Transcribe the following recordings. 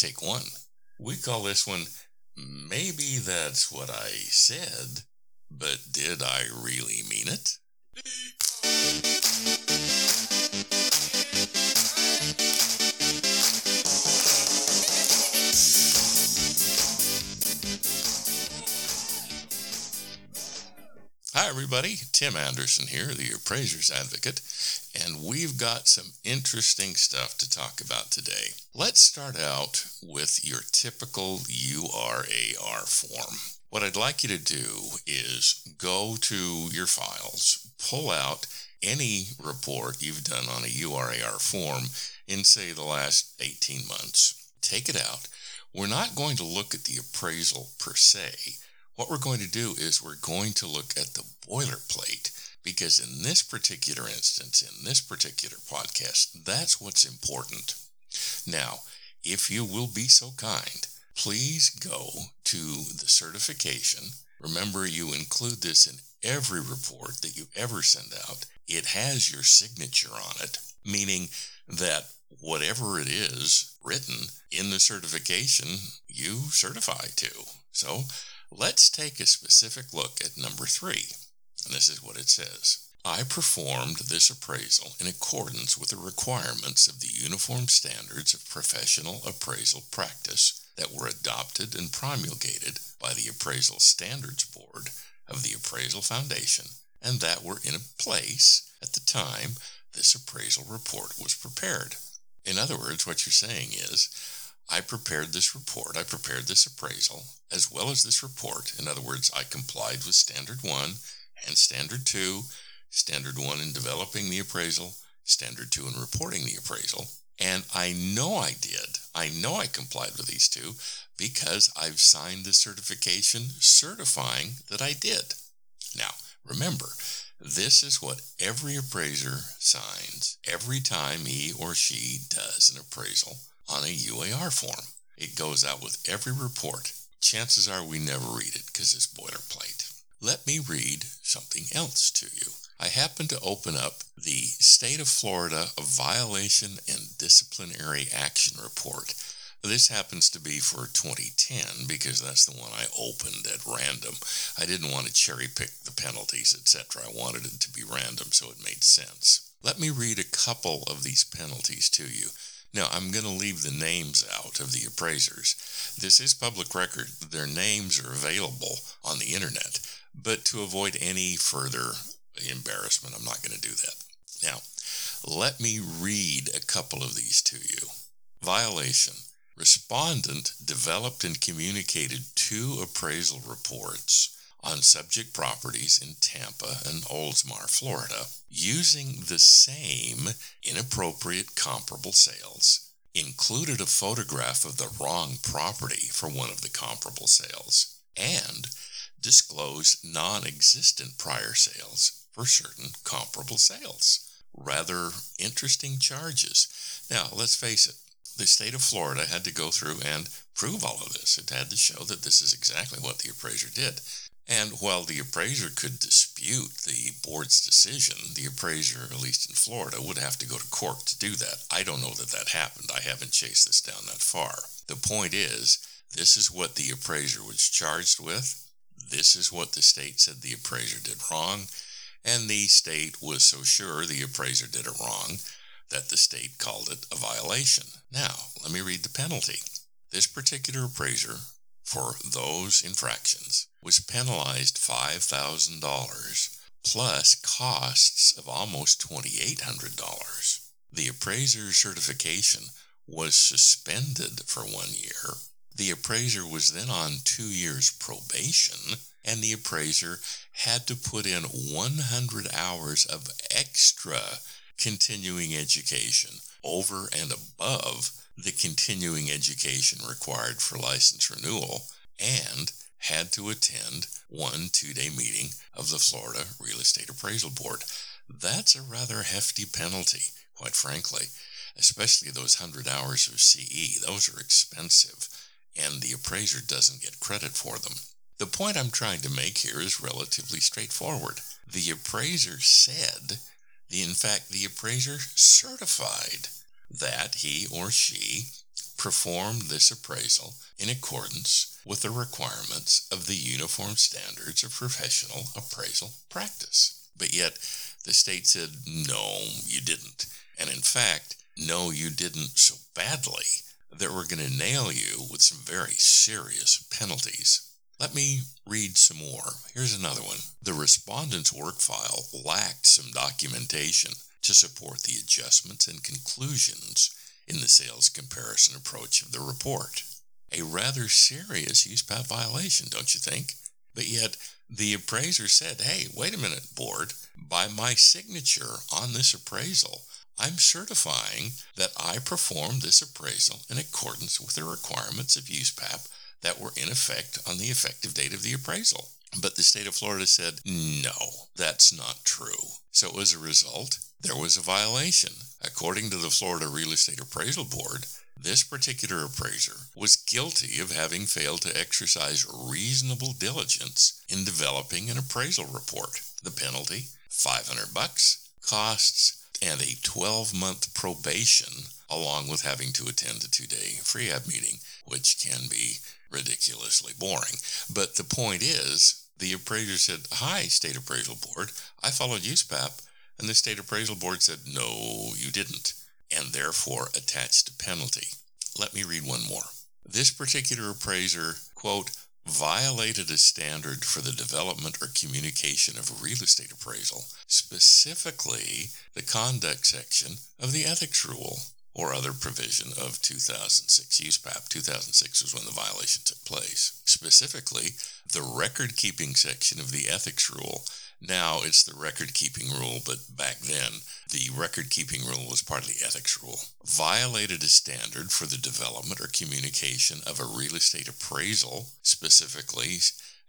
Take one. We call this one Maybe That's What I Said, but Did I Really Mean It? Hi, everybody. Tim Anderson here, the Appraiser's Advocate, and we've got some interesting stuff to talk about today. Let's start out with your typical URAR form. What I'd like you to do is go to your files, pull out any report you've done on a URAR form in, say, the last 18 months. Take it out. We're not going to look at the appraisal per se. What we're going to do is we're going to look at the boilerplate because in this particular instance, in this particular podcast, that's what's important. Now, if you will be so kind, please go to the certification. Remember, you include this in every report that you ever send out. It has your signature on it, meaning that whatever it is written in the certification, you certify to. So let's take a specific look at number three. And this is what it says. I performed this appraisal in accordance with the requirements of the Uniform Standards of Professional Appraisal Practice that were adopted and promulgated by the Appraisal Standards Board of the Appraisal Foundation and that were in place at the time this appraisal report was prepared. In other words, what you're saying is, I prepared this report, I prepared this appraisal, as well as this report. In other words, I complied with Standard 1 and Standard 2 Standard 1 in developing the appraisal, Standard 2 in reporting the appraisal. And I know I did. I know I complied with these two because I've signed the certification certifying that I did. Now, remember, this is what every appraiser signs every time he or she does an appraisal on a URAR form. It goes out with every report. Chances are we never read it because it's boilerplate. Let me read something else to you. I happened to open up the State of Florida Violation and Disciplinary Action Report. This happens to be for 2010 because that's the one I opened at random. I didn't want to cherry pick the penalties, etc. I wanted it to be random so it made sense. Let me read a couple of these penalties to you. Now, I'm going to leave the names out of the appraisers. This is public record. Their names are available on the internet. But to avoid any further embarrassment. I'm not going to do that. Now, let me read a couple of these to you. Violation. Respondent developed and communicated two appraisal reports on subject properties in Tampa and Oldsmar, Florida, using the same inappropriate comparable sales, included a photograph of the wrong property for one of the comparable sales, and disclosed non existent prior sales for certain comparable sales. Rather interesting charges. Now, let's face it, the state of Florida had to go through and prove all of this. It had to show that this is exactly what the appraiser did. And while the appraiser could dispute the board's decision, the appraiser, at least in Florida, would have to go to court to do that. I don't know that that happened. I haven't chased this down that far. The point is, this is what the appraiser was charged with. This is what the state said the appraiser did wrong and the state was so sure the appraiser did it wrong that the state called it a violation. Now, let me read the penalty. This particular appraiser, for those infractions, was penalized $5,000 plus costs of almost $2,800. The appraiser's certification was suspended for one year. The appraiser was then on two years probation and the appraiser had to put in 100 hours of extra continuing education over and above the continuing education required for license renewal and had to attend one two day meeting of the Florida Real Estate Appraisal Board. That's a rather hefty penalty, quite frankly, especially those 100 hours of CE. Those are expensive, and the appraiser doesn't get credit for them. The point I'm trying to make here is relatively straightforward. The appraiser said, the, in fact, the appraiser certified that he or she performed this appraisal in accordance with the requirements of the Uniform Standards of Professional Appraisal Practice. But yet, the state said, no, you didn't. And in fact, no, you didn't so badly that we're going to nail you with some very serious penalties. Let me read some more. Here's another one. The respondent's work file lacked some documentation to support the adjustments and conclusions in the sales comparison approach of the report. A rather serious USPAP violation, don't you think? But yet, the appraiser said, hey, wait a minute, board. By my signature on this appraisal, I'm certifying that I performed this appraisal in accordance with the requirements of USPAP that were in effect on the effective date of the appraisal. But the state of Florida said, no, that's not true. So as a result, there was a violation. According to the Florida Real Estate Appraisal Board, this particular appraiser was guilty of having failed to exercise reasonable diligence in developing an appraisal report. The penalty, 500 bucks, costs and a 12 month probation, along with having to attend a two day FREAB meeting, which can be ridiculously boring. But the point is, the appraiser said, Hi, State Appraisal Board, I followed USPAP. And the State Appraisal Board said, No, you didn't, and therefore attached a penalty. Let me read one more. This particular appraiser, quote, violated a standard for the development or communication of a real estate appraisal, specifically the conduct section of the ethics rule or other provision of 2006 USPAP. 2006 was when the violation took place. Specifically, the record keeping section of the ethics rule now it's the record keeping rule, but back then the record keeping rule was part of the ethics rule. Violated a standard for the development or communication of a real estate appraisal, specifically,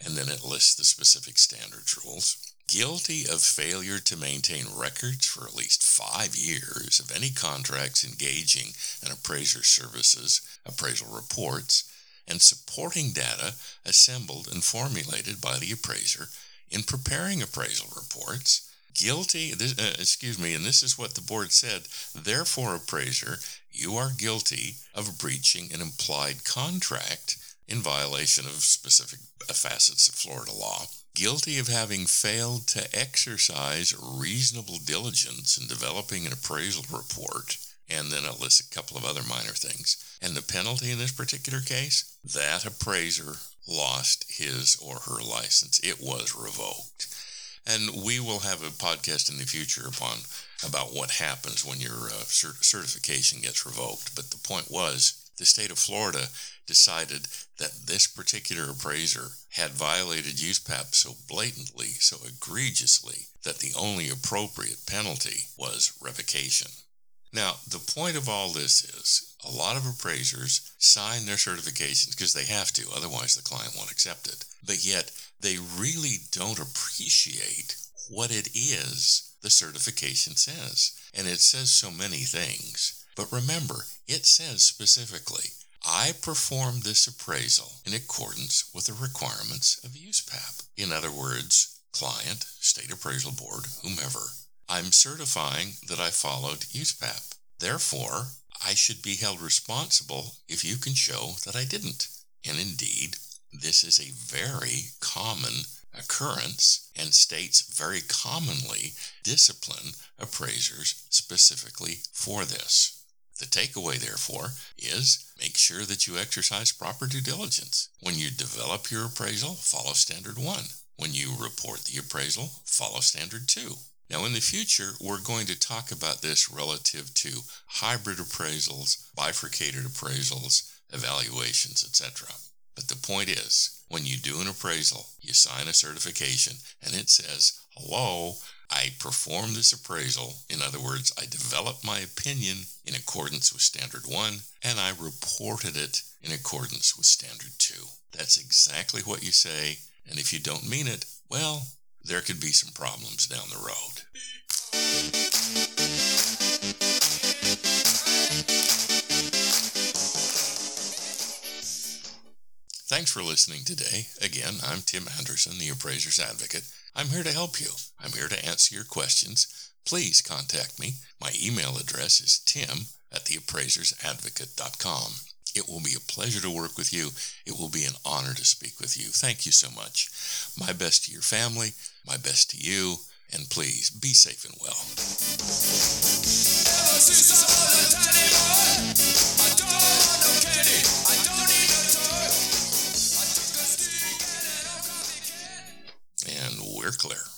and then it lists the specific standards rules. Guilty of failure to maintain records for at least five years of any contracts engaging in appraiser services, appraisal reports, and supporting data assembled and formulated by the appraiser in preparing appraisal reports, guilty, this, uh, excuse me, and this is what the board said, therefore, appraiser, you are guilty of breaching an implied contract in violation of specific facets of Florida law. Guilty of having failed to exercise reasonable diligence in developing an appraisal report, and then it lists a couple of other minor things. And the penalty in this particular case? That appraiser lost his or her license. It was revoked. And we will have a podcast in the future upon about what happens when your uh, cert- certification gets revoked. But the point was, the state of Florida decided that this particular appraiser had violated USPAP so blatantly, so egregiously, that the only appropriate penalty was revocation. Now, the point of all this is a lot of appraisers sign their certifications because they have to, otherwise, the client won't accept it. But yet, they really don't appreciate what it is the certification says. And it says so many things. But remember, it says specifically, I performed this appraisal in accordance with the requirements of USPAP. In other words, client, state appraisal board, whomever, I'm certifying that I followed USPAP. Therefore, I should be held responsible if you can show that I didn't. And indeed, this is a very common occurrence, and states very commonly discipline appraisers specifically for this. The takeaway, therefore, is make sure that you exercise proper due diligence. When you develop your appraisal, follow Standard 1. When you report the appraisal, follow Standard 2. Now, in the future, we're going to talk about this relative to hybrid appraisals, bifurcated appraisals, evaluations, etc. But the point is, when you do an appraisal, you sign a certification and it says, hello, I performed this appraisal. In other words, I developed my opinion in accordance with Standard 1 and I reported it in accordance with Standard 2. That's exactly what you say. And if you don't mean it, well, there could be some problems down the road. Thanks for listening today. Again, I'm Tim Anderson, the Appraiser's Advocate. I'm here to help you. I'm here to answer your questions. Please contact me. My email address is tim at theappraisersadvocate.com. It will be a pleasure to work with you. It will be an honor to speak with you. Thank you so much. My best to your family, my best to you, and please be safe and well. And we're clear.